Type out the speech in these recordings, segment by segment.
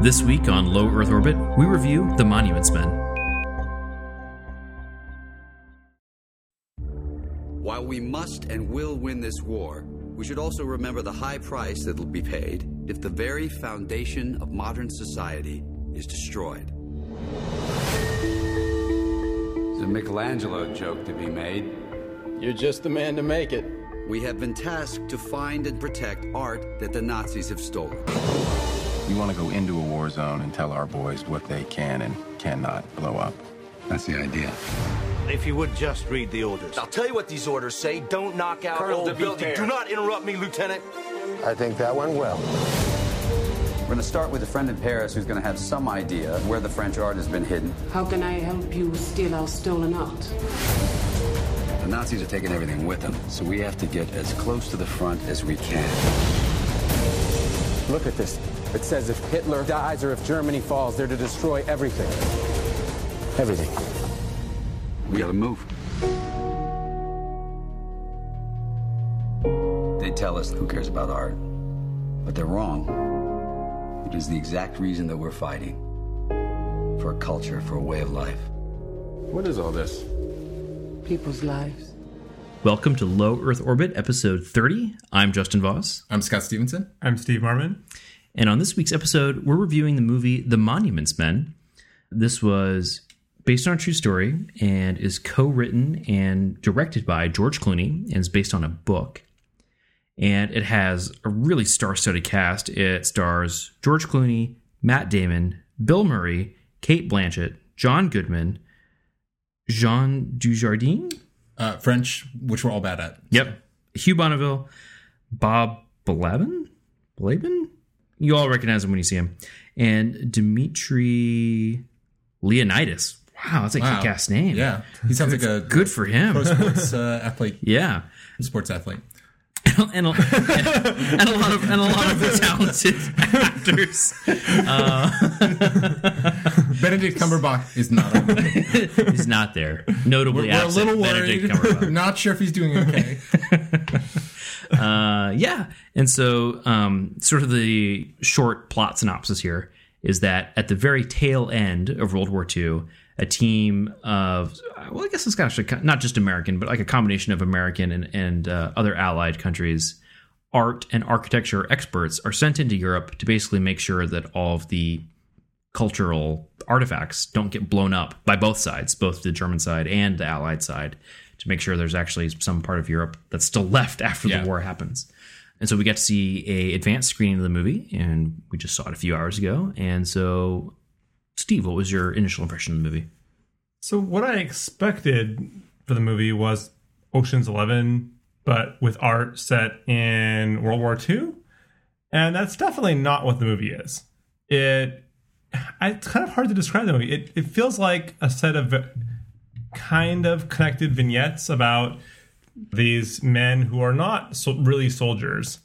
This week on Low Earth Orbit, we review The Monuments Men. While we must and will win this war, we should also remember the high price that will be paid if the very foundation of modern society is destroyed. There's a Michelangelo joke to be made. You're just the man to make it. We have been tasked to find and protect art that the Nazis have stolen. We want to go into a war zone and tell our boys what they can and cannot blow up. That's the idea. If you would just read the orders. I'll tell you what these orders say. Don't knock out Colonel old de building. Do not interrupt me, Lieutenant. I think that went well. We're going to start with a friend in Paris who's going to have some idea of where the French art has been hidden. How can I help you steal our stolen art? The Nazis are taking everything with them, so we have to get as close to the front as we can. Look at this. It says if Hitler dies or if Germany falls, they're to destroy everything. Everything. We gotta move. They tell us who cares about art, but they're wrong. It is the exact reason that we're fighting for a culture, for a way of life. What is all this? People's lives. Welcome to Low Earth Orbit, episode 30. I'm Justin Voss. I'm Scott Stevenson. I'm Steve Marmon. And on this week's episode, we're reviewing the movie The Monuments Men. This was based on a true story and is co written and directed by George Clooney and is based on a book. And it has a really star studded cast. It stars George Clooney, Matt Damon, Bill Murray, Cate Blanchett, John Goodman, Jean Dujardin. Uh, French, which we're all bad at. Yep. Hugh Bonneville, Bob Balabin? Balabin? You all recognize him when you see him. And Dimitri Leonidas. Wow, that's a Wow. kick ass name. Yeah, he sounds like a Good for him. pro sports uh, athlete. yeah. Sports athlete. and, a, and a lot of and a lot of the talented actors. Benedict Cumberbatch is not. On. He's not there. Notably We're, we're a absent little Benedict worried. Cumberbatch. not sure if he's doing okay. Uh, yeah. And so, um, sort of the short plot synopsis here is that at the very tail end of World War II, a team of, well, I guess it's actually not just American, but like a combination of American and, and uh, other allied countries, art and architecture experts are sent into Europe to basically make sure that all of the cultural artifacts don't get blown up by both sides, both the German side and the Allied side, to make sure there's actually some part of Europe that's still left after Yeah. the war happens. And so we got to see a advanced screening of the movie, and we just saw it a few hours ago. And so, Steve, what was your initial impression of the movie? So what I expected for the movie was Ocean's Eleven, but with art set in World War II, and that's definitely not what the movie is. It, it's kind of hard to describe the movie. It, it feels like a set of kind of connected vignettes about these men who are not so really soldiers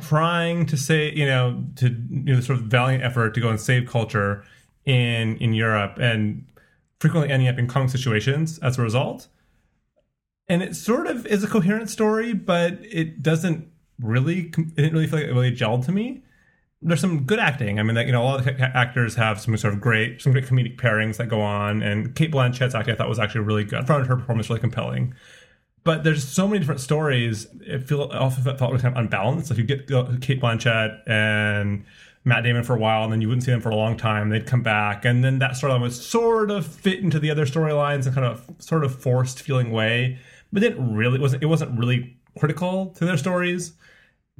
trying to say you know to you know sort of valiant effort to go and save culture in in Europe and frequently ending up in comic situations as a result and it sort of is a coherent story but it doesn't really it didn't really feel like it really gelled to me there's some good acting. I mean, like, you know, a lot of the actors have some sort of great, some great comedic pairings that go on. And Cate Blanchett's acting, I thought, was actually really good. I found her performance really compelling. But there's so many different stories. It feel also felt kind of unbalanced. If you get Kate Blanchett and Matt Damon for a while, and then you wouldn't see them for a long time, they'd come back, and then that storyline would sort of fit into the other storylines in kind of sort of forced feeling way, but it really wasn't it wasn't really critical to their stories.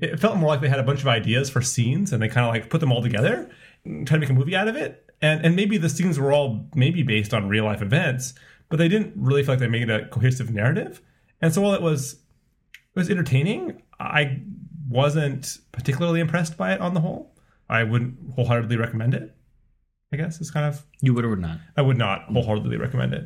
It felt more like they had a bunch of ideas for scenes and they kind of like put them all together tried to make a movie out of it. And and maybe the scenes were all maybe based on real life events but they didn't really feel like they made a cohesive narrative. And so while it was it was entertaining i wasn't particularly impressed by it on the whole i wouldn't wholeheartedly recommend it i guess it's kind of You would or would not? i would not wholeheartedly recommend it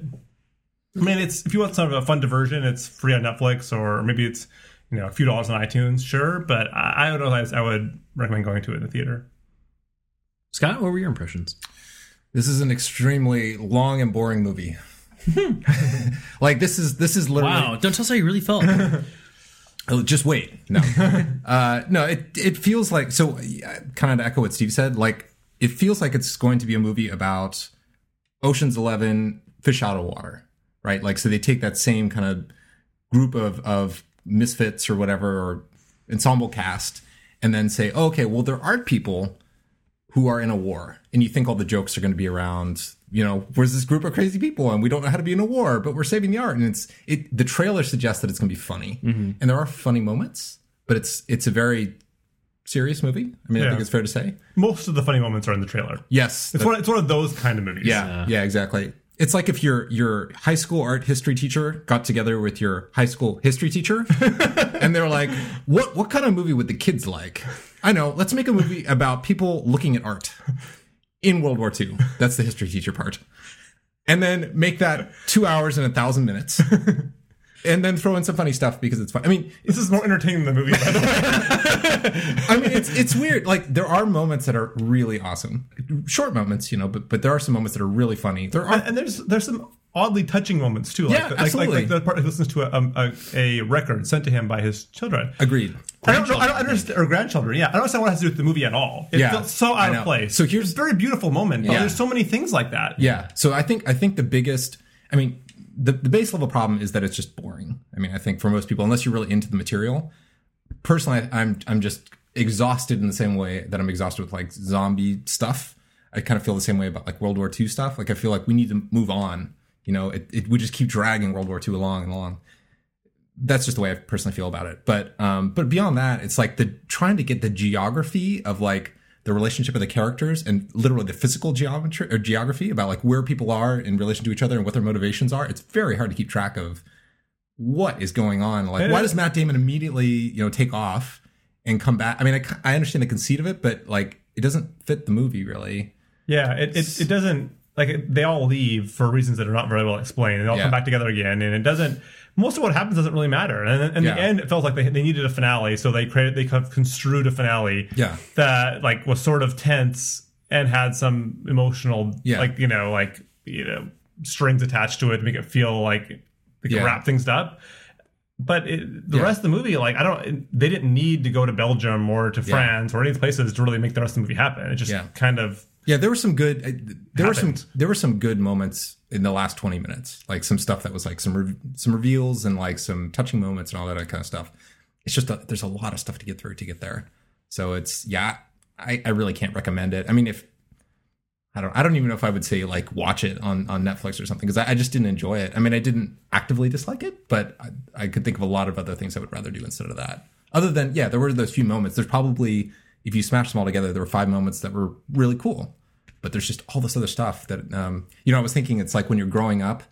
i mean it's if you want some of a fun diversion it's free on netflix or maybe it's you know a few dollars on itunes sure but i, I would realize i would recommend going to it in the theater Scott, what were your impressions? This is an extremely long and boring movie. Hmm. like this is this is literally Wow, don't tell us how you really felt. Oh, just wait. No, uh, no. It it feels like so. Kind of to echo what Steve said. Like it feels like it's going to be a movie about Ocean's Eleven, fish out of water, right? Like, so they take that same kind of group of of misfits or whatever or ensemble cast, and then say, oh, okay, well, there are people who are in a war, and you think all the jokes are going to be around. You know, where's this group of crazy people, and we don't know how to be in a war, but we're saving the art, and it's it. The trailer suggests that it's going to be funny, mm-hmm. and there are funny moments, but it's it's a very serious movie. I mean, I think it's fair to say. Most of the funny moments are in the trailer. Yes, It's one, it's one of those kind of movies. yeah, yeah, exactly. It's like if your your high school art history teacher got together with your high school history teacher, and they're like, "What what kind of movie would the kids like?" I know. Let's make a movie about people looking at art in World War II. That's the history teacher part, and then make that two hours and a thousand minutes, and then throw in some funny stuff because it's fun. I mean, This is more entertaining than the movie, by the way. I mean, it's it's weird. Like there are moments that are really awesome, short moments, you know, but but there are some moments that are really funny. There are and, and there's there's some oddly touching moments too. Like, Yeah, like, absolutely. Like, like the part he listens to a, um, a a record sent to him by his children. agreed. I don't. I don't understand. Or grandchildren. Yeah, I don't understand what it has to do with the movie at all. It Yeah, feels so out of place. So here's- it's a very beautiful moment. But Yeah. there's so many things like that. Yeah. So I think I think the biggest I mean the the base level problem is that it's just boring. I mean, I think for most people unless you're really into the material, personally I, I'm I'm just exhausted in the same way that I'm exhausted with like zombie stuff. I kind of feel the same way about like World War II stuff. Like I feel like we need to move on. You know, it, it we just keep dragging World War II along and along. That's just the way I personally feel about it. But um but beyond that, it's like the trying to get the geography of like the relationship of the characters and literally the physical geometry or geography about like where people are in relation to each other and what their motivations are. It's very hard to keep track of what is going on. Like, why does Matt Damon immediately, you know, take off and come back? I mean, I, I understand the conceit of it, but like, it doesn't fit the movie really. Yeah, it, it, it doesn't like they all leave for reasons that are not very well explained, and they all Yeah. come back together again, and it doesn't. Most of what happens doesn't really matter, and in Yeah. the end, it felt like they, they needed a finale, so they created they kind of construed a finale, Yeah. that like was sort of tense and had some emotional, Yeah. like you know, like you know, strings attached to it to make it feel like they can Yeah. wrap things up. But it, the Yeah. rest of the movie, like I don't, they didn't need to go to Belgium or to France or any places to really make the rest of the movie happen. It just Yeah. kind of Yeah, there were some good. uh, There were some. There were some good moments in the last twenty minutes, like some stuff that was like some re- some reveals and like some touching moments and all that kind of stuff. It's just a, there's a lot of stuff to get through to get there. So it's yeah, I, I really can't recommend it. I mean, if I don't I don't even know if I would say like watch it on on Netflix or something because I, I just didn't enjoy it. I mean, I didn't actively dislike it, but I, I could think of a lot of other things I would rather do instead of that. Other than yeah, there were those few moments. There's probably if you smash them all together, there were five moments that were really cool. But there's just all this other stuff that um, you know. I was thinking it's like when you're growing up,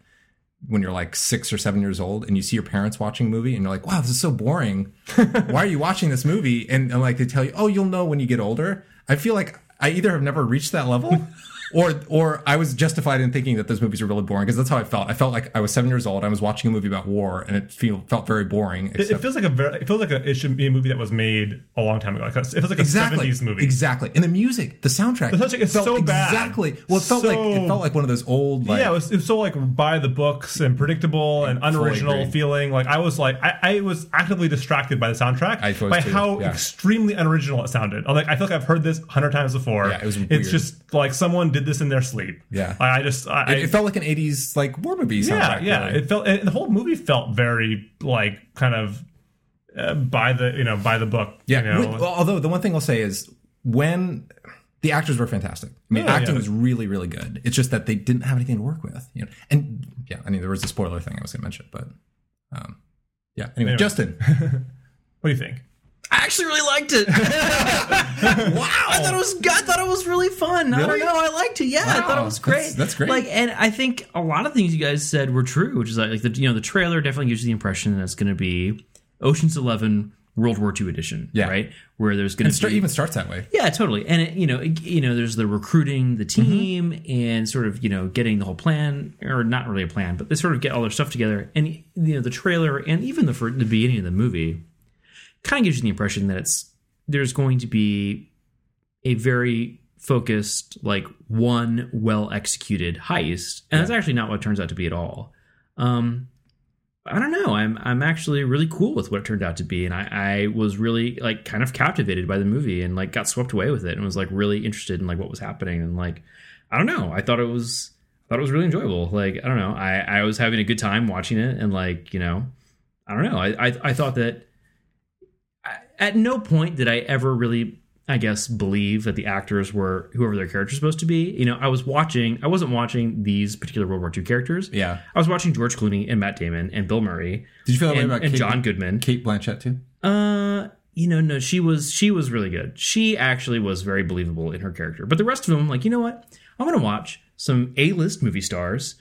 when you're like six or seven years old, and you see your parents watching a movie, and you're like, "Wow, this is so boring. Why are you watching this movie?" And, and like they tell you, "Oh, you'll know when you get older." I feel like I either have never reached that level. Or, or I was justified in thinking that those movies are really boring because that's how I felt. I felt like I was seven years old. I was watching a movie about war, and it feel, felt very boring. It, it feels like a very. It feels like a, it should be a movie that was made a long time ago. Like it feels like a exactly seventies movie. Exactly, and the music, the soundtrack, The soundtrack is felt so bad. Exactly. Well, it felt like it felt like one of those old. Like, yeah, it was, it was so like by the books and predictable and Fully unoriginal feeling. Like I was like I, I was actively distracted by the soundtrack I by too, how yeah. extremely unoriginal it sounded. I'm like I feel like I've heard this a hundred times before. Yeah, it was It's weird. just like someone did this in their sleep. Yeah. I, I just I, it, it felt like an '80s like war movie yeah yeah really. it felt and the whole movie felt very like kind of uh, by the you know by the book. Yeah. you know? Well, although the one thing I'll say is when the actors were fantastic. I mean, Yeah, acting yeah. was really, really good. It's just that they didn't have anything to work with. You know, and yeah, I mean, there was a spoiler thing I was going to mention, but um, yeah. Anyway, Anyway. Justin, what do you think? I actually really liked it. wow! I thought it was. good. I thought it was really fun. I don't Really? know. I liked it. Yeah, I thought it was great. that's- that's great. Like, and I think a lot of things you guys said were true, which is like, like the you know the trailer definitely gives you the impression that it's going to be Ocean's Eleven World War II edition. Yeah. right. Where there's going to start, even starts that way. yeah, totally. And it, you know, it- you know, there's the recruiting the mm-hmm. team and sort of you know getting the whole plan, or not really a plan, but they sort of get all their stuff together. And you know, the trailer and even the for the beginning of the movie kind of gives you the impression that it's there's going to be a very focused, like one well executed heist, and that's actually not what it turns out to be at all. Um, I don't know. I'm I'm actually really cool with what it turned out to be, and I, I was really like kind of captivated by the movie and like got swept away with it and was like really interested in like what was happening and like I don't know. I thought it was I thought it was really enjoyable. Like I don't know. I I was having a good time watching it and like you know I don't know. I I, I thought that at no point did I ever really I guess believe that the actors were whoever their characters supposed to be. You know, I was watching. I wasn't watching these particular World War II characters. Yeah. I was watching George Clooney and Matt Damon and Bill Murray. Did you feel that way about and Kate- John Goodman? Cate Blanchett too? Uh, you know, no, she was she was really good. She actually was very believable in her character. But the rest of them, like, you know what? I'm gonna watch some A list movie stars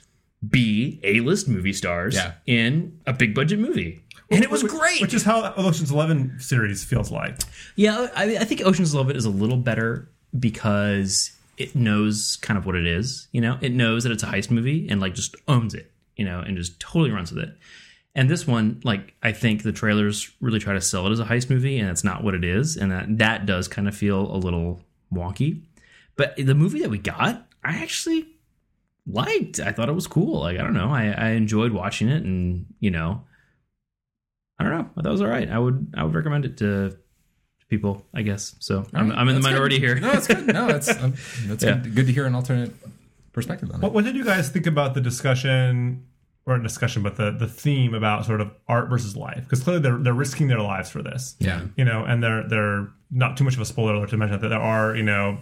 be A list movie stars Yeah. in a big budget movie, and it was great. Which is how Ocean's Eleven series feels like. Yeah, I, I think Ocean's Eleven is a little better because it knows kind of what it is. You know, it knows that it's a heist movie and like just owns it. You know, and just totally runs with it. And this one, like, I think the trailers really try to sell it as a heist movie, and it's not what it is, and that that does kind of feel a little wonky. But the movie that we got, I actually liked. I thought it was cool. Like, I don't know, I, I enjoyed watching it, and you know, I don't know, I thought it was all right. I would I would recommend it to, to people. I guess so. I'm, I'm in the That's good. minority here. No, that's good. No, that's um, that's Yeah. good, good to hear an alternate perspective on it. What, what did you guys think about the discussion, or not discussion, but the the theme about sort of art versus life? Because clearly they're they're risking their lives for this. Yeah. you know, and they're they're not too much of a spoiler alert to mention that there are you know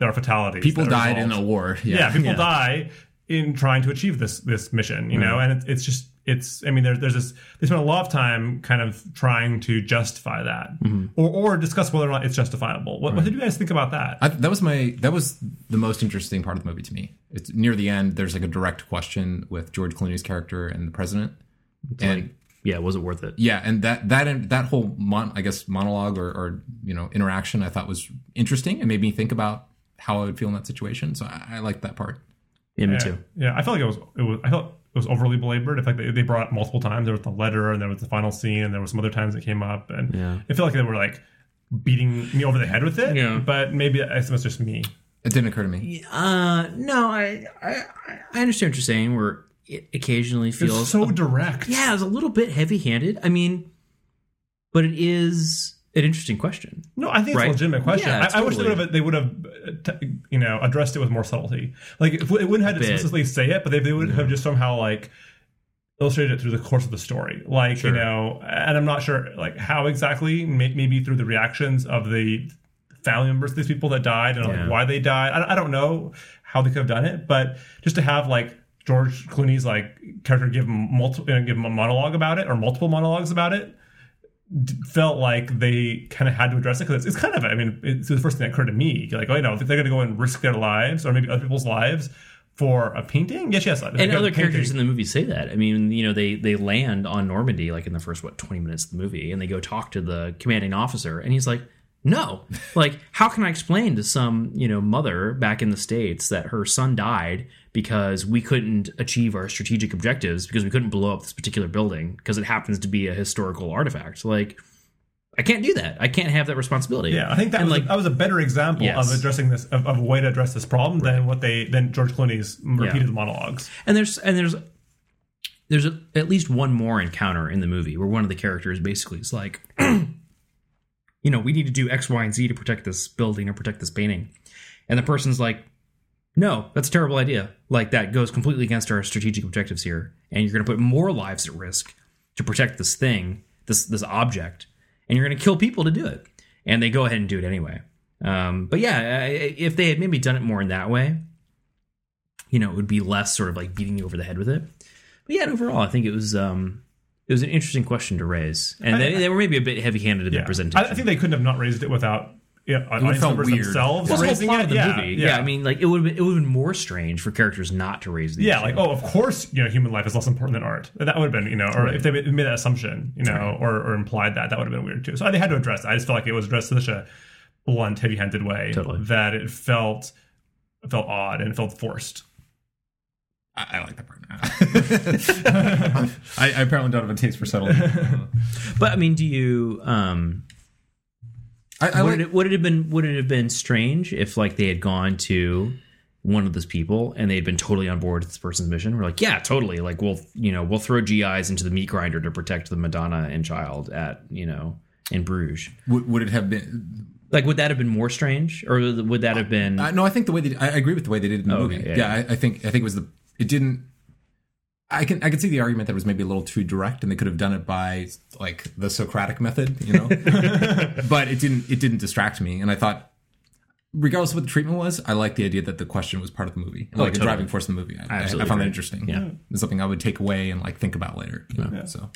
there are fatalities. People that are died in involved. a war. Yeah, Yeah. people Yeah. die in trying to achieve this this mission, you know, and it's, it's just it's. I mean, there's there's this. They spent a lot of time kind of trying to justify that, mm-hmm. or or discuss whether or not it's justifiable. What, what did you guys think about that? I, that was my that was the most interesting part of the movie to me. It's near the end. There's like a direct question with George Clooney's character and the president, and Like, yeah, was it worth it? yeah, and that that that whole mon, I guess monologue or, or you know interaction I thought was interesting and made me think about how I would feel in that situation. So I, I liked that part. Yeah, me yeah, too. Yeah, I felt like it was. It was. I felt it was overly belabored. In fact, they, they brought it up multiple times. There was the letter, and there was the final scene, and there was some other times it came up, and Yeah. it felt like they were like beating me over the head with it. Yeah. but maybe it was just me. It didn't occur to me. Uh, no, I I I understand what you're saying. Where it occasionally It's feels so direct. yeah, it's a little bit heavy-handed. I mean, but it is an interesting question. No, I think it's a legitimate question. Yeah, I, I wish they would have they would have uh, you know addressed it with more subtlety. Like if, it wouldn't have to explicitly say it, but they, they would have just somehow like illustrated it through the course of the story. Like Sure. you know, and I'm not sure like how exactly. Maybe through the reactions of the family members of these people that died and Yeah. like why they died. I, I don't know how they could have done it, but just to have like. George Clooney's like character give him multiple, you know, give him a monologue about it or multiple monologues about it, felt like they kind of had to address it because it's, it's kind of I mean it's the first thing that occurred to me like oh you know if they're going to go and risk their lives or maybe other people's lives for a painting yes yes And other characters in the movie say that. I mean, you know, they they land on Normandy like in the first what twenty minutes of the movie, and they go talk to the commanding officer, and he's like, "No, like, how can I explain to some you know mother back in the states that her son died because we couldn't achieve our strategic objectives because we couldn't blow up this particular building because it happens to be a historical artifact? Like, I can't do that. I can't have that responsibility. yeah I think that And, was like that was a better example Yes. of addressing this of, of a way to address this problem than what they than George Clooney's repeated monologues And there's and there's there's a, at least one more encounter in the movie where one of the characters basically is like, you know, we need to do X, Y, and Z to protect this building or protect this painting, and the person's like, no, that's a terrible idea. Like that goes completely against our strategic objectives here, and you're going to put more lives at risk to protect this thing, this this object, and you're going to kill people to do it. And they go ahead and do it anyway. Um, but yeah, if they had maybe done it more in that way, you know, it would be less sort of like beating you over the head with it. But yeah, overall, I think it was um, it was an interesting question to raise, and they, they were maybe a bit heavy-handed in yeah their presentation. I, I think they couldn't have not raised it without yeah, audience felt members weird. themselves whole raising it the yeah, movie. yeah Yeah. I mean, like it would have been, it would have been more strange for characters not to raise the Yeah, like oh, of course, you know, human life is less important than art. That would have been, you know, or if they made that assumption, you know, or, or implied that, that would have been weird too. So they had to address it. I just felt like it was addressed in such a blunt, heavy-handed way Totally. that it felt it felt odd and it felt forced. I, I like that part. I, I apparently don't have a taste for subtlety. but I mean, do you? Um, I, I would, like, it, would it have been would it have been strange if like they had gone to one of those people and they'd been totally on board with this person's mission, we're like, yeah, totally. Like we'll you know we'll throw GIs into the meat grinder to protect the Madonna and child at you know in Bruges. Would, would it have been? Like, would that have been more strange, or would that have been? Uh, no, I think the way they. I agree with the way they did it in the Oh, movie. okay, yeah, yeah. I, I think I think it was the. It didn't. I can I can see the argument that it was maybe a little too direct, and they could have done it by like the Socratic method, you know. but it didn't. It didn't distract me, and I thought, regardless of what the treatment was, I like the idea that the question was part of the movie, and Oh, like a totally. driving force of the movie. I, I, I absolutely found that interesting. Yeah. it's something I would take away and like think about later. you know, So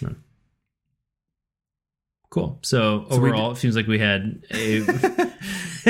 Cool. So, So overall, it seems like we had a.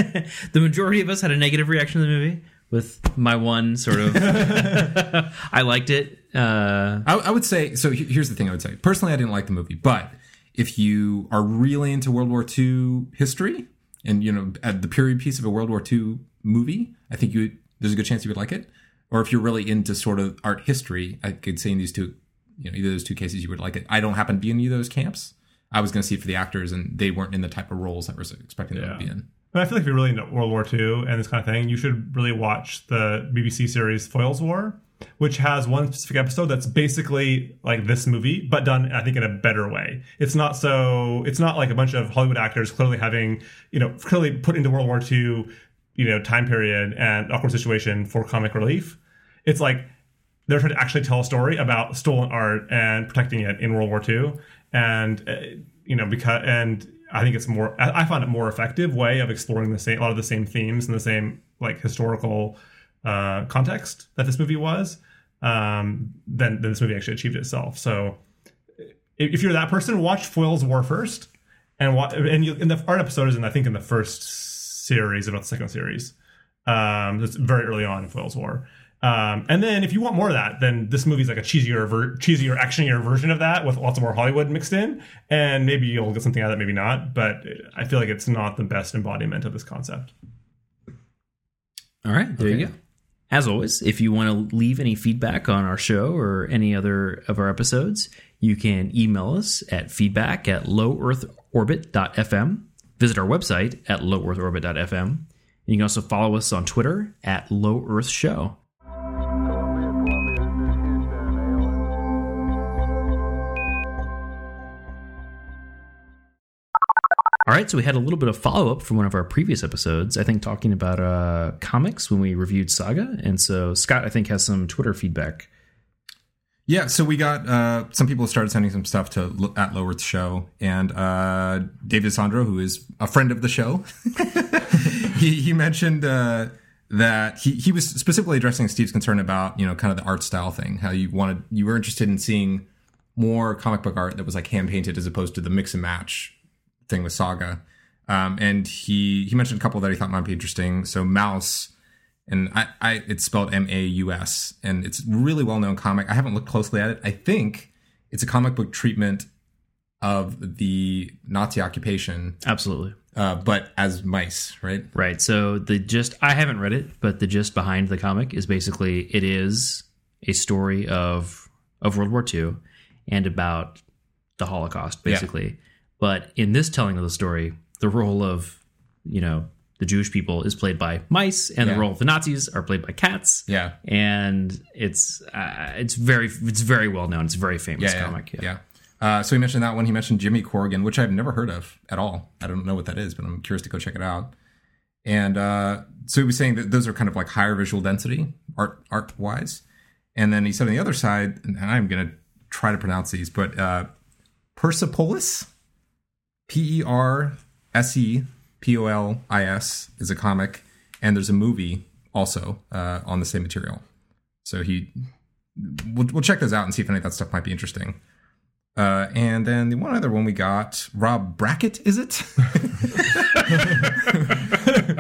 the majority of us had a negative reaction to the movie, with my one sort of. I liked it. Uh, I, I would say so. Here's the thing I would say. Personally, I didn't like the movie, but if you are really into World War II history and you know at the period piece of a World War II movie, I think you would, there's a good chance you would like it. Or if you're really into sort of art history, I could say in these two, you know, either of those two cases, you would like it. I don't happen to be in either of those camps. I was going to see it for the actors, and they weren't in the type of roles I was expecting them to be in. But I feel like if you're really into World War II and this kind of thing, you should really watch the BBC series Foyle's War, which has one specific episode that's basically like this movie, but done, I think, in a better way. It's not so, it's not like a bunch of Hollywood actors clearly having, you know, clearly put into World War II, you know, time period and awkward situation for comic relief. It's like they're trying to actually tell a story about stolen art and protecting it in World War II. And, uh, you know, because, and I think it's more, I find it more effective way of exploring the same, a lot of the same themes and the same like historical uh, context that this movie was, um, than, than this movie actually achieved itself. So if, you're that person, watch Foyle's War first. And what and you, and the art episode is in I think in the first series, about the second series. Um, it's very early on in Foyle's War. Um, and then if you want more of that, then this movie's like a cheesier, ver- cheesier, actionier version of that with lots of more Hollywood mixed in, and maybe you'll get something out of it, maybe not. But I feel like it's not the best embodiment of this concept. all right, there you go. As always, if you want to leave any feedback on our show or any other of our episodes, you can email us at feedback at lowearthorbit.fm. Visit our website at lowearthorbit.fm. And you can also follow us on Twitter at Low Earth Show. All right, so we had a little bit of follow up from one of our previous episodes, I think talking about uh, comics when we reviewed Saga. And so Scott, I think, has some Twitter feedback. Yeah, so we got uh, some people started sending some stuff to at Low Earth Show, and uh, David Sandro, who is a friend of the show, he, he mentioned uh, that he, he was specifically addressing Steve's concern about you know kind of the art style thing, how you wanted you were interested in seeing more comic book art that was like hand painted as opposed to the mix and match thing with Saga, um, and he he mentioned a couple that he thought might be interesting. So Maus and I, I it's spelled M A U S, and it's really well known comic. I haven't looked closely at it. I think it's a comic book treatment of the Nazi occupation, Absolutely. uh, but as mice, right? Right. So the gist, I haven't read it, but the gist behind the comic is basically it is a story of of World War II and about the Holocaust, basically. But in this telling of the story, the role of you know the Jewish people is played by mice, and Yeah. the role of the Nazis are played by cats. Yeah. and it's uh, it's very it's very well known. It's a very famous Yeah, yeah, comic. yeah. Uh, so he mentioned that one. He mentioned Jimmy Corrigan, which I've never heard of at all. I don't know what that is, but I'm curious to go check it out. And uh, so he was saying that those are kind of like higher visual density art art wise. And then he said on the other side, and I'm gonna try to pronounce these, but uh, Persepolis, P E R S E P O L I S is a comic, and there's a movie also uh, on the same material. So he, we'll, we'll check those out and see if any of that stuff might be interesting. Uh, and then the one other one we got, Rob Brackett, is it?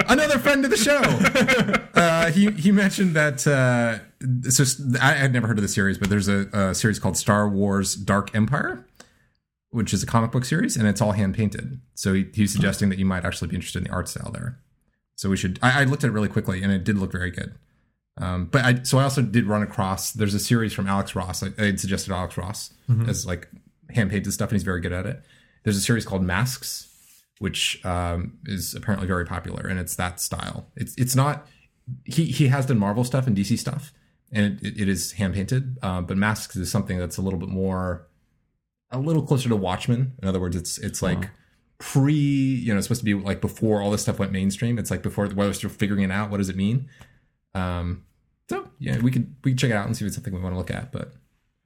Another friend of the show. Uh, he he mentioned that. Uh, so I had never heard of the series, but there's a, a series called Star Wars Dark Empire, which is a comic book series, and it's all hand painted. So he, he's suggesting that you might actually be interested in the art style there. So we should. I, I looked at it really quickly, and it did look very good. Um, but I so I also did run across. There's a series from Alex Ross. I, I had suggested Alex Ross as like hand painted stuff, and he's very good at it. There's a series called Masks, which um, is apparently very popular, and it's that style. It's it's not he he has done Marvel stuff and DC stuff, and it, it is hand painted. Uh, but Masks is something that's a little bit more, a little closer to Watchmen. In other words, it's it's like pre, you know, it's supposed to be like before all this stuff went mainstream. It's like before while they're still figuring it out. What does it mean? Um, so yeah, we could we could check it out and see if it's something we want to look at. But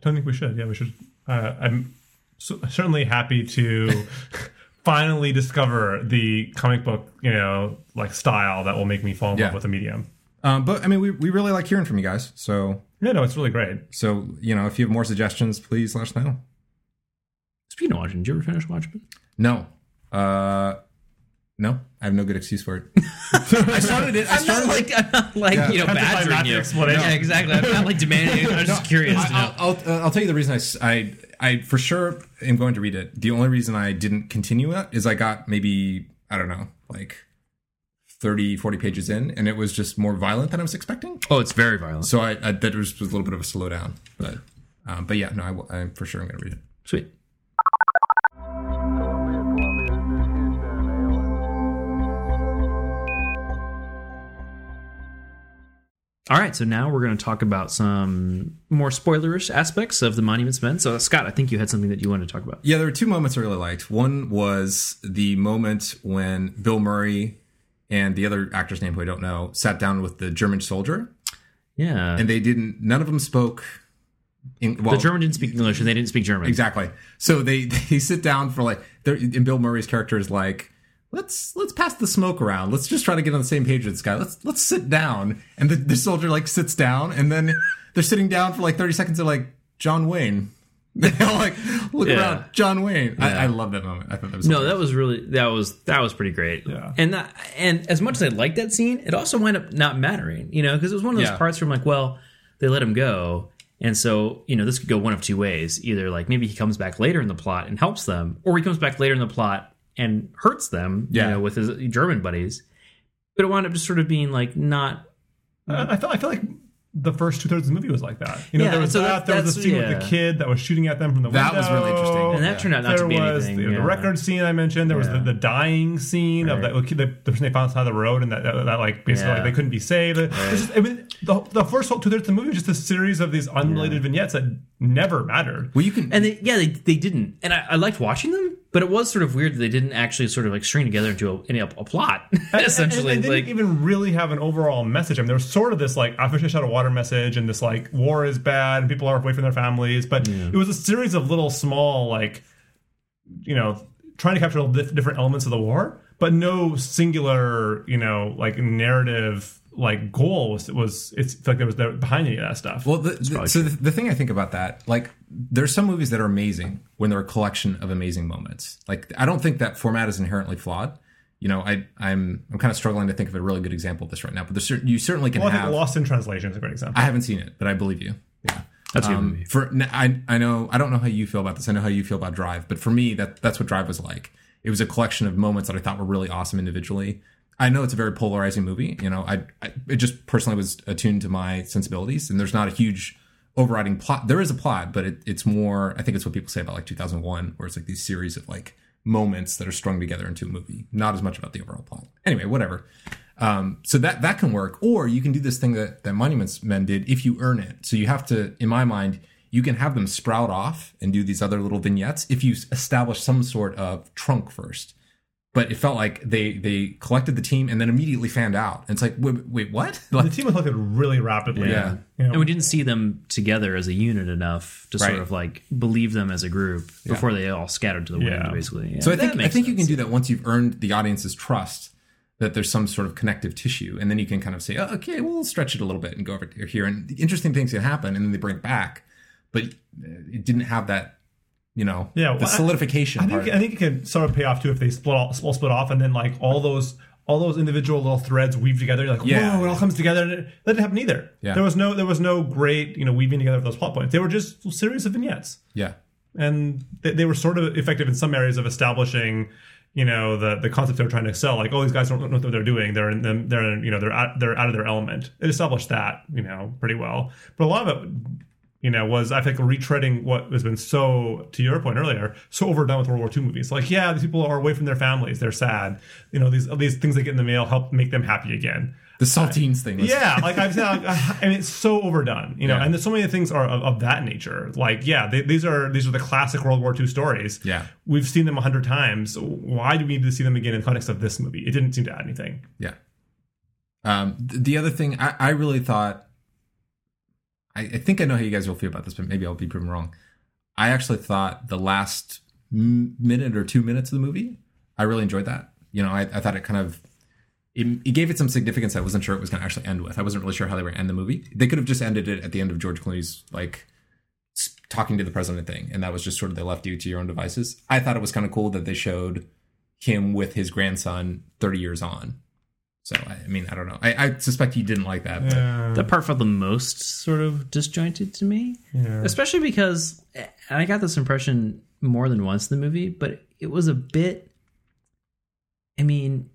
I don't think we should. Yeah, we should. Uh, I'm so, certainly happy to finally discover the comic book, you know, like style that will make me fall in Yeah. love with the medium. um, but I mean, we we really like hearing from you guys. So Yeah, no, it's really great. so you know, if you have more suggestions, please let us know. Speaking of Watchmen, did you ever finish Watchmen? No. Uh no, I have no good excuse for it. I started it. I I'm not started like I'm not like Yeah. you know Trying to find badgering you. explanation. Yeah, exactly. I'm not like demanding. I was just curious to know. I'll, I'll, uh, I'll tell you the reason I, I, I for sure am going to read it. The only reason I didn't continue it is I got maybe, I don't know, like 30, 40 pages in, and it was just more violent than I was expecting. Oh, it's very violent. So I, I that was, was a little bit of a slowdown. But, um, but yeah, no, I, will- I for sure I'm going to read it. Sweet. All right, so now we're going to talk about some more spoilerish aspects of the Monuments Men. So, Scott, I think you had something that you wanted to talk about. Yeah, there were two moments I really liked. One was the moment when Bill Murray and the other actor's name, who I don't know, sat down with the German soldier, Yeah, and they didn't. None of them spoke. In, well, the German didn't speak English, and they didn't speak German. Exactly. So they they sit down for like, and Bill Murray's character is like, let's let's pass the smoke around. Let's just try to get on the same page with this guy. Let's let's sit down. And the, the soldier like sits down, and then they're sitting down for like thirty seconds. They're like, John Wayne. They all like look Yeah. around, John Wayne. Yeah. I, I love that moment. I thought that was No, hilarious. that was really that was that was pretty great. Yeah. and that, and as much as I liked that scene, it also wound up not mattering. You know, because it was one of those Yeah. parts where I'm like, well, they let him go, and so you know this could go one of two ways. Either like maybe he comes back later in the plot and helps them, or he comes back later in the plot and hurts them. Yeah. you know, with his German buddies. But it wound up just sort of being like not. I, I feel I feel like the first two thirds of the movie was like that. You know, Yeah, there was so that. that- there was the that's- scene with the kid that was shooting at them from the That window. That was really interesting. And that turned out not there to be was anything. The, the record scene I mentioned. There was the, the dying scene of that the, the person they found on the side of the road, and that, that, that, like basically Yeah. like, they couldn't be saved. It's just- I mean, the, the first two thirds of the movie was just a series of these unrelated vignettes that never mattered. well, you can And they, yeah, they, they didn't, and I, I liked watching them, but it was sort of weird that they didn't actually sort of like string together into a, a, a plot. essentially, and, and they like didn't even really have an overall message. I mean, there was sort of this like I fish out of water message, and this like war is bad, and people are away from their families. But it was a series of little small like, you know, trying to capture all dif- different elements of the war, but no singular, you know, like narrative like goal was was it's like there was there behind any of that stuff. Well, the, the, so the, the thing I think about that, like, there's some movies that are amazing when they're a collection of amazing moments. Like, I don't think that format is inherently flawed. You know, I, I'm I'm kind of struggling to think of a really good example of this right now. But there's cer- you certainly can well, I have. Lost in Translation is a great example. I haven't seen it, but I believe you. Yeah, that's a good um, movie. for n- I I know I don't know how you feel about this. I know how you feel about Drive, but for me that that's what Drive was like. It was a collection of moments that I thought were really awesome individually. I know it's a very polarizing movie. You know, I, I it just personally was attuned to my sensibilities, and there's not a huge overriding plot. There is a plot, but it, it's more. I think it's what people say about like 2001, where it's like these series of like moments that are strung together into a movie. Not as much about the overall plot. Anyway, whatever. Um, so that that can work, or you can do this thing that that Monuments Men did if you earn it. So you have to, in my mind, you can have them sprout off and do these other little vignettes if you establish some sort of trunk first. But it felt like they they collected the team and then immediately fanned out. And it's like, wait, wait what? the team was collected really rapidly. Yeah. You know, and we didn't see them together as a unit enough to sort of like believe them as a group before they all scattered to the wind, Yeah. basically. Yeah, so I think I makes think you can do that once you've earned the audience's trust that there's some sort of connective tissue, and then you can kind of say, oh, okay, well, we'll stretch it a little bit and go over here, and the interesting things can happen, and then they bring it back, but it didn't have that, you know, Yeah, the well, I- solidification I part. think I think it can sort of pay off too if they split all, all split off and then like all those all those individual little threads weave together. You're like, Yeah. whoa, it all comes together. And it, that didn't happen either. Yeah. There was no there was no great you know weaving together of those plot points. They were just a series of vignettes, yeah, and they, they were sort of effective in some areas of establishing. You know the the concepts they were trying to sell, like oh these guys don't know what they're doing. They're in them. They're in, you know they're out, they're out of their element. It established that you know pretty well, but a lot of it You know, was I think retreading what has been so, to your point earlier, so overdone with World War II movies. Like, yeah, these people are away from their families, they're sad. You know, these these things they get in the mail help make them happy again. The saltines thing. Was, Yeah, like I've said, like, I mean, it's so overdone, you know. Yeah. And so many things are of, of that nature. Like, yeah, they, these are these are the classic World War II stories. Yeah. we've seen them a hundred times. Why do we need to see them again in the context of this movie? It didn't seem to add anything. Yeah. Um, the other thing I, I really thought, I, I think I know how you guys will feel about this, but maybe I'll be proven wrong. I actually thought the last minute or two minutes of the movie, I really enjoyed that. You know, I, I thought it kind of it, it gave it some significance. I wasn't sure it was going to actually end with. I wasn't really sure how they were going to end the movie. They could have just ended it at the end of George Clooney's like talking to the president thing, and that was just sort of they left you to your own devices. I thought it was kind of cool that they showed him with his grandson 30 years on. So I I mean, I don't know. I, I suspect he didn't like that. But That part felt the most sort of disjointed to me, Yeah. especially because and I got this impression more than once in the movie, but it was a bit. I mean,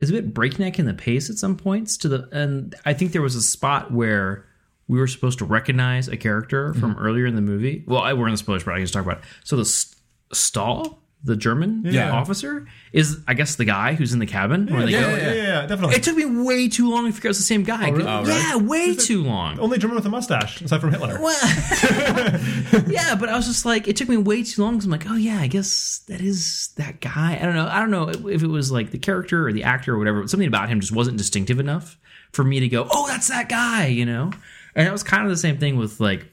it's a bit breakneck in the pace at some points. To the and I think there was a spot where we were supposed to recognize a character from Mm-hmm. earlier in the movie. Well, I we're in the spoilers, but I can just talk about it. So the S- Stahl, the German Yeah. officer, is I guess the guy who's in the cabin. yeah, go- yeah, yeah, yeah, definitely. it took me way too long to figure out it's the same guy. Oh, really? Oh, Yeah, way too long. Only German with a mustache, aside from Hitler. Well, yeah, but I was just like, it took me way too long because I'm like, oh yeah, I guess that is that guy. I don't know. I don't know if it was like the character or the actor or whatever. But Something about him just wasn't distinctive enough for me to go, oh, that's that guy, you know. And that was kind of the same thing with like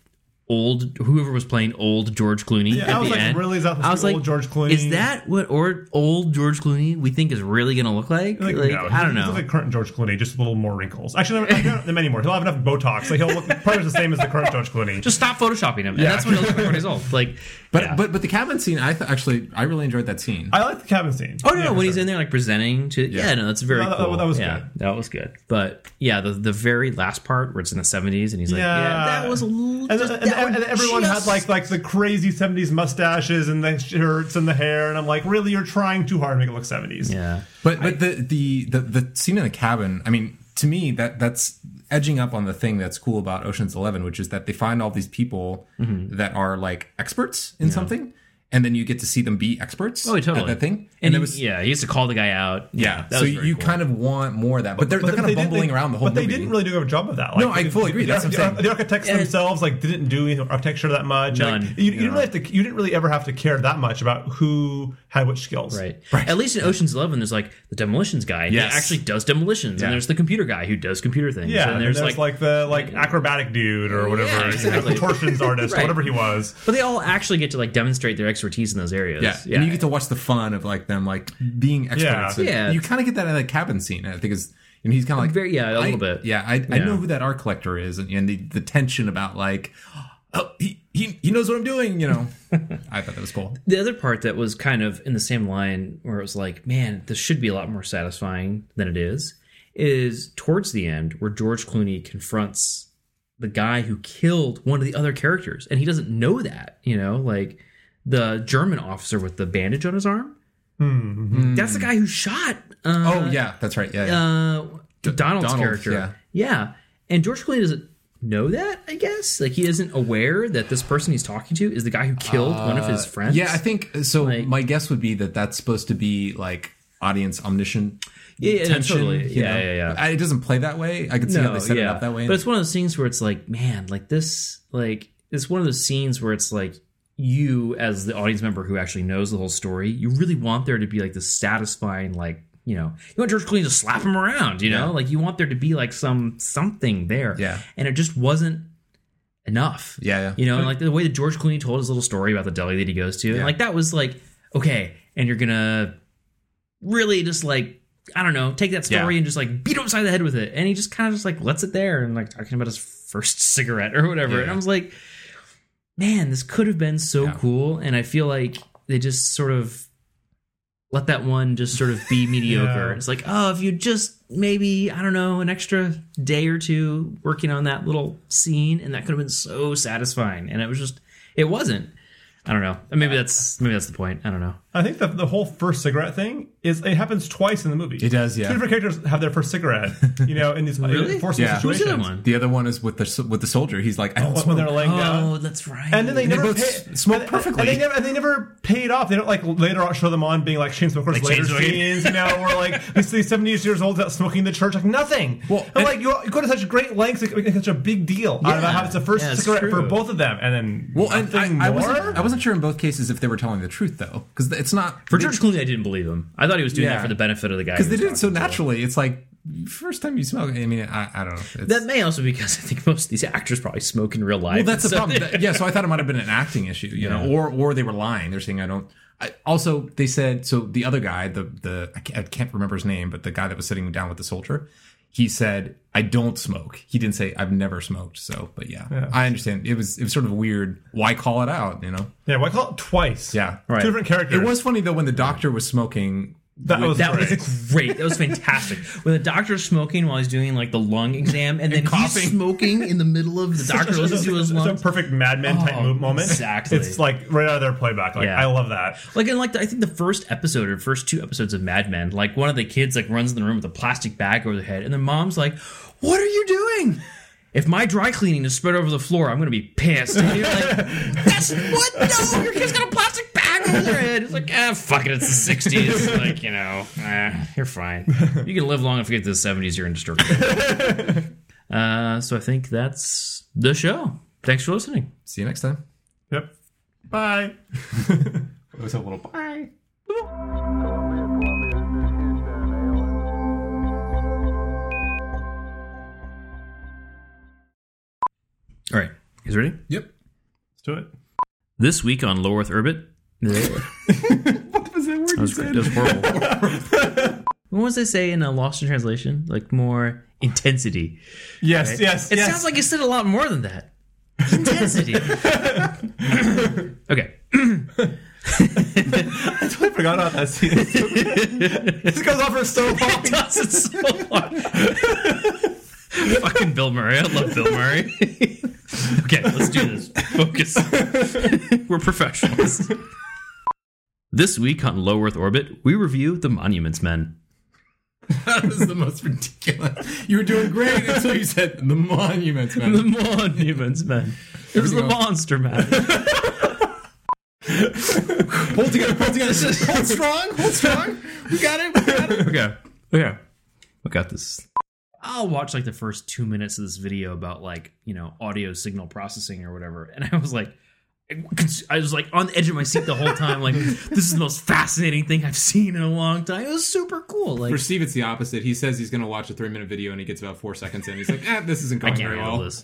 old whoever was playing old George Clooney Yeah, at I was the like, end. really? Is that I was like, old George Clooney? is that what or old George Clooney we think is really going to look like? Like, Like, no, I don't he's know. like current George Clooney, just a little more wrinkles. Actually, not, not them anymore. He'll have enough Botox. Like he'll look probably the same as the current George Clooney. just stop photoshopping him, and Yeah. that's when he'll look like when he's old. Like, but yeah. but but the cabin scene, I th- actually I really enjoyed that scene. I like the cabin scene. Oh no, Yeah, no for when he's in there like presenting to yeah, no, that's very No, that- cool. that was yeah, good. That was good. But yeah, the the very last part where it's in the seventies and he's like, yeah, that was a little. And, and- that and was everyone just- had like like the crazy '70s mustaches and the shirts and the hair, and I'm like, really, you're trying too hard to make it look '70s. yeah. But but the, the the the scene in the cabin, I mean, to me that that's edging up on the thing that's cool about Ocean's Eleven, which is that they find all these people Mm-hmm. that are like experts in something, and then you get to see them be experts Oh, totally. at that thing. And, it he, was yeah, he used to call the guy out. yeah. that so you cool. kind of want more of that, but they're, they're kind they of bumbling they- around the whole But movie. they didn't really do a good job of that. Like, No, I fully agree. The, That's what I'm saying. the architects And- themselves like didn't do any architecture that much. Like, None. you, you didn't really have to. You didn't really ever have to care that much about who had which skills. Right. At least in Ocean's Eleven, there's like the demolitions guy. Yes. He actually does demolitions, Yeah. and there's the computer guy who does computer things. Yeah, and there's, like, like, the like acrobatic dude or whatever, Yeah, you know, exactly. contortions artist or whatever he was. but they all actually get to like demonstrate their expertise in those areas. Yeah. and you get to watch the fun of like them like being experts. Yeah. Yeah. you kind of get that in the cabin scene. I think is and he's kind of like Very- yeah, a little bit. Yeah, I, I know who that art collector is, and, and the the tension about like oh he he he knows what I'm doing. You know, I thought that was cool. the other part that was kind of in the same line where it was like, man, this should be a lot more satisfying than it is, is towards the end where George Clooney confronts the guy who killed one of the other characters, and he doesn't know that, you know, like the German officer with the bandage on his arm. That's the guy who shot. Uh, Oh yeah, that's right. Yeah, yeah. uh, Donald's Donald, character. yeah. yeah, and George Clooney doesn't know that. I guess like he isn't aware that this person he's talking to is the guy who killed one of his friends. yeah, I think so. Like- my guess would be that that's supposed to be like audience omniscient. Yeah, yeah, tension, totally. Yeah, yeah, yeah. I- It doesn't play that way. I could see how they set it up that way. But it's one of those things where it's like, man, like this, like it's one of those scenes where it's like you as the audience member who actually knows the whole story, you really want there to be like this satisfying, like you know, you want George Clooney to slap him around, you know, Yeah. like you want there to be like some something there, Yeah. and it just wasn't enough, Yeah, yeah. you know, and like the way that George Clooney told his little story about the deli that he goes to, Yeah. like that was like okay, and you're gonna really just like I don't know, take that story Yeah. and just like beat him upside the head with it. And he just kind of just like lets it there and like talking about his first cigarette or whatever. And I was like, man, this could have been so Yeah. cool. And I feel like they just sort of let that one just sort of be mediocre. Yeah. It's like, oh, if you just maybe, I don't know, an extra day or two working on that little scene, and that could have been so satisfying. And it was just, it wasn't. I don't know. Maybe that's maybe that's the point. I don't know. I think that the whole first cigarette thing is it happens twice in the movie. It does, yeah. Two different characters have their first cigarette, you know, in these Really? forceful Yeah. Who's the other one? The other one is with the with the soldier. He's like, I oh, don't When smoke. they're laying down. Oh, that's right. And then they They never both pay, s- smoke and- perfectly. And they never, and they never paid off. They don't like later on show them on being like chain smokers Like later chain smoking. scenes, you know, or like these these seventy years old out smoking in the church, like nothing. Well, and, and- like you, you go to such great lengths, like make such a big deal out of Yeah. how it's the first Yeah, cigarette for both of them, and then Well, and nothing I, I more? wasn't I wasn't sure in both cases if they were telling the truth though, because it's not For George Clooney, I didn't believe him. I thought he was doing Yeah. that for the benefit of the guy. because they did it so to. naturally. It's like first time you smoke. I mean, I, I don't know. It's, That may also be because I think most of these actors probably smoke in real life. well, that's the So- problem. Yeah, so I thought it might have been an acting issue, you know, or or they were lying. They're saying I don't. I, also, they said so. The other guy, the the I can't, I can't remember his name, but the guy that was sitting down with the soldier, he said I don't smoke. He didn't say I've never smoked. So, but yeah, Yeah. I understand. It was it was sort of weird. Why call it out? You know? yeah, why call it twice? Yeah, Right. two different characters. It was funny though when the doctor was smoking. That was That great. was great. That was fantastic. When the doctor's smoking while he's doing like the lung exam, and then coughing. he's smoking in the middle of the doctor It's- listening to his it's a perfect Mad Men type Oh, moment. exactly. It's like right out of their playback. Like Yeah. I love that. Like in like the, I think the first episode or first two episodes of Mad Men, like one of the kids like runs in the room with a plastic bag over their head, and the mom's like, "What are you doing?" If my dry cleaning is spread over the floor, I'm gonna be pissed. And you're like, "That's what? No, your kid's got a plastic bag over their head." It's like, ah, fuck it, it's the '60s. like, you know, eh, you're fine. You can live long enough to get to the '70s. You're indestructible. uh, so I think that's the show. Thanks for listening. See you next time. Yep. Bye. it was a little bye. All right, you guys ready? Yep. Let's do it. This week on Low Earth Orbit. what was that word That was, that was horrible. what was they say in a Lost in Translation? Like more intensity. Yes, right? yes. It yes. sounds like you said a lot more than that. Intensity. okay. I totally forgot about that scene. this goes on for so long. Does it so long. Fucking Bill Murray. I love Bill Murray. okay, let's do this. Focus. We're professionals. This week on Low Earth Orbit, we review The Monuments Men. That was the most ridiculous. You were doing great until you said the monuments, Men. The Monuments Men. It was the Monster Man. hold together, hold together. hold strong, hold strong. We got it. We got it. okay. Okay. I got this. I'll watch like the first two minutes of this video about like, you know, audio signal processing or whatever. And I was like, I was like on the edge of my seat the whole time. Like, this is the most fascinating thing I've seen in a long time. It was super cool. Like, For Steve, it's the opposite. He says he's going to watch a three minute video and he gets about four seconds in. He's like, eh, this isn't I going can't very handle well. this.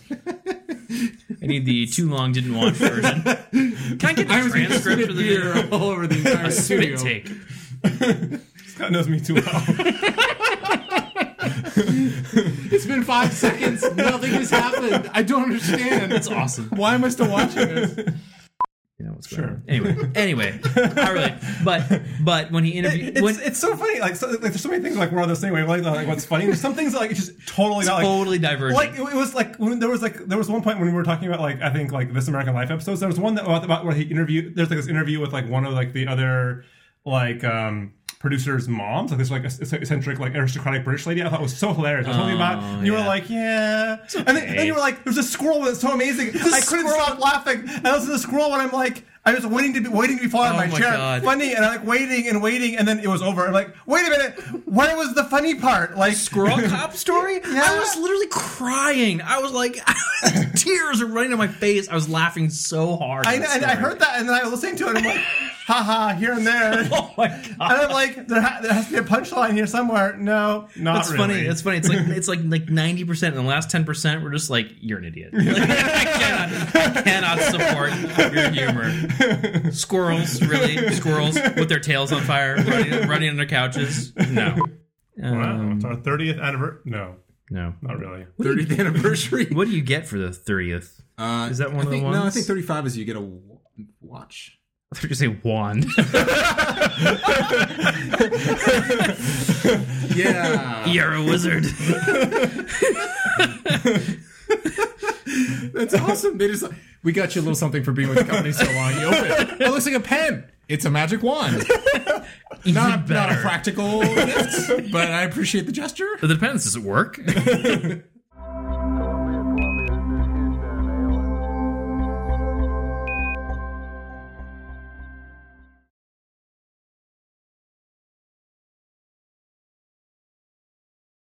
I need the too long didn't watch version. Can I get the I was transcript for the beer video? all over the entire A studio. spit take. Scott knows me too well. It's been five seconds. Nothing has happened. I don't understand. That's awesome. Why am I still watching this? You know what's going on. Anyway, anyway, I really, but but when he interviewed, it's, when it's so funny. Like, so, like there's so many things like we're on the same wavelength. Like, what's funny? There's some things like it's just totally not like totally divergent. like it, it was like when there was like there was one point when we were talking about like I think like this American Life episodes. There was one that about, about where he interviewed. There's like this interview with like one of like the other like um producers' moms, like this like a eccentric like aristocratic British lady. I thought was so hilarious. I was talking about. And you were oh, like, yeah, and then, you were like, there's a squirrel that's so amazing. I couldn't stop laughing. And I was in the squirrel and I'm like. I was waiting to be waiting to be falling out Oh of my, my chair. God. Funny, and I'm like waiting and waiting, and then it was over. I'm like, wait a minute, where was the funny part? Like Squirrel Cop story? Yeah. I was literally crying. I was like, tears are running down my face. I was laughing so hard. I, and I heard that, and then I was listening to it, and I'm like, haha, here and there. Oh my god. And I'm like, there, ha- there has to be a punchline here somewhere. No, not That's really. funny. That's funny. It's like it's like like ninety percent, and the last ten percent, we're just like, you're an idiot. Like, I cannot, I cannot support your humor. Squirrels, really? Squirrels with their tails on fire, running, running under couches? No, Wow, Um, it's our 30th anniversary. No, no. not really. 30th anniversary. What do you get for the thirtieth? Uh, Is that one I of the ones? No, I think 35 is you get a watch. I thought you say wand. Yeah. You're a wizard. That's awesome. They just we got you a little something for being with the company so long. You open it. It looks like a pen. It's a magic wand. Even not, not a practical gift, but I appreciate the gesture. It depends. Does it work?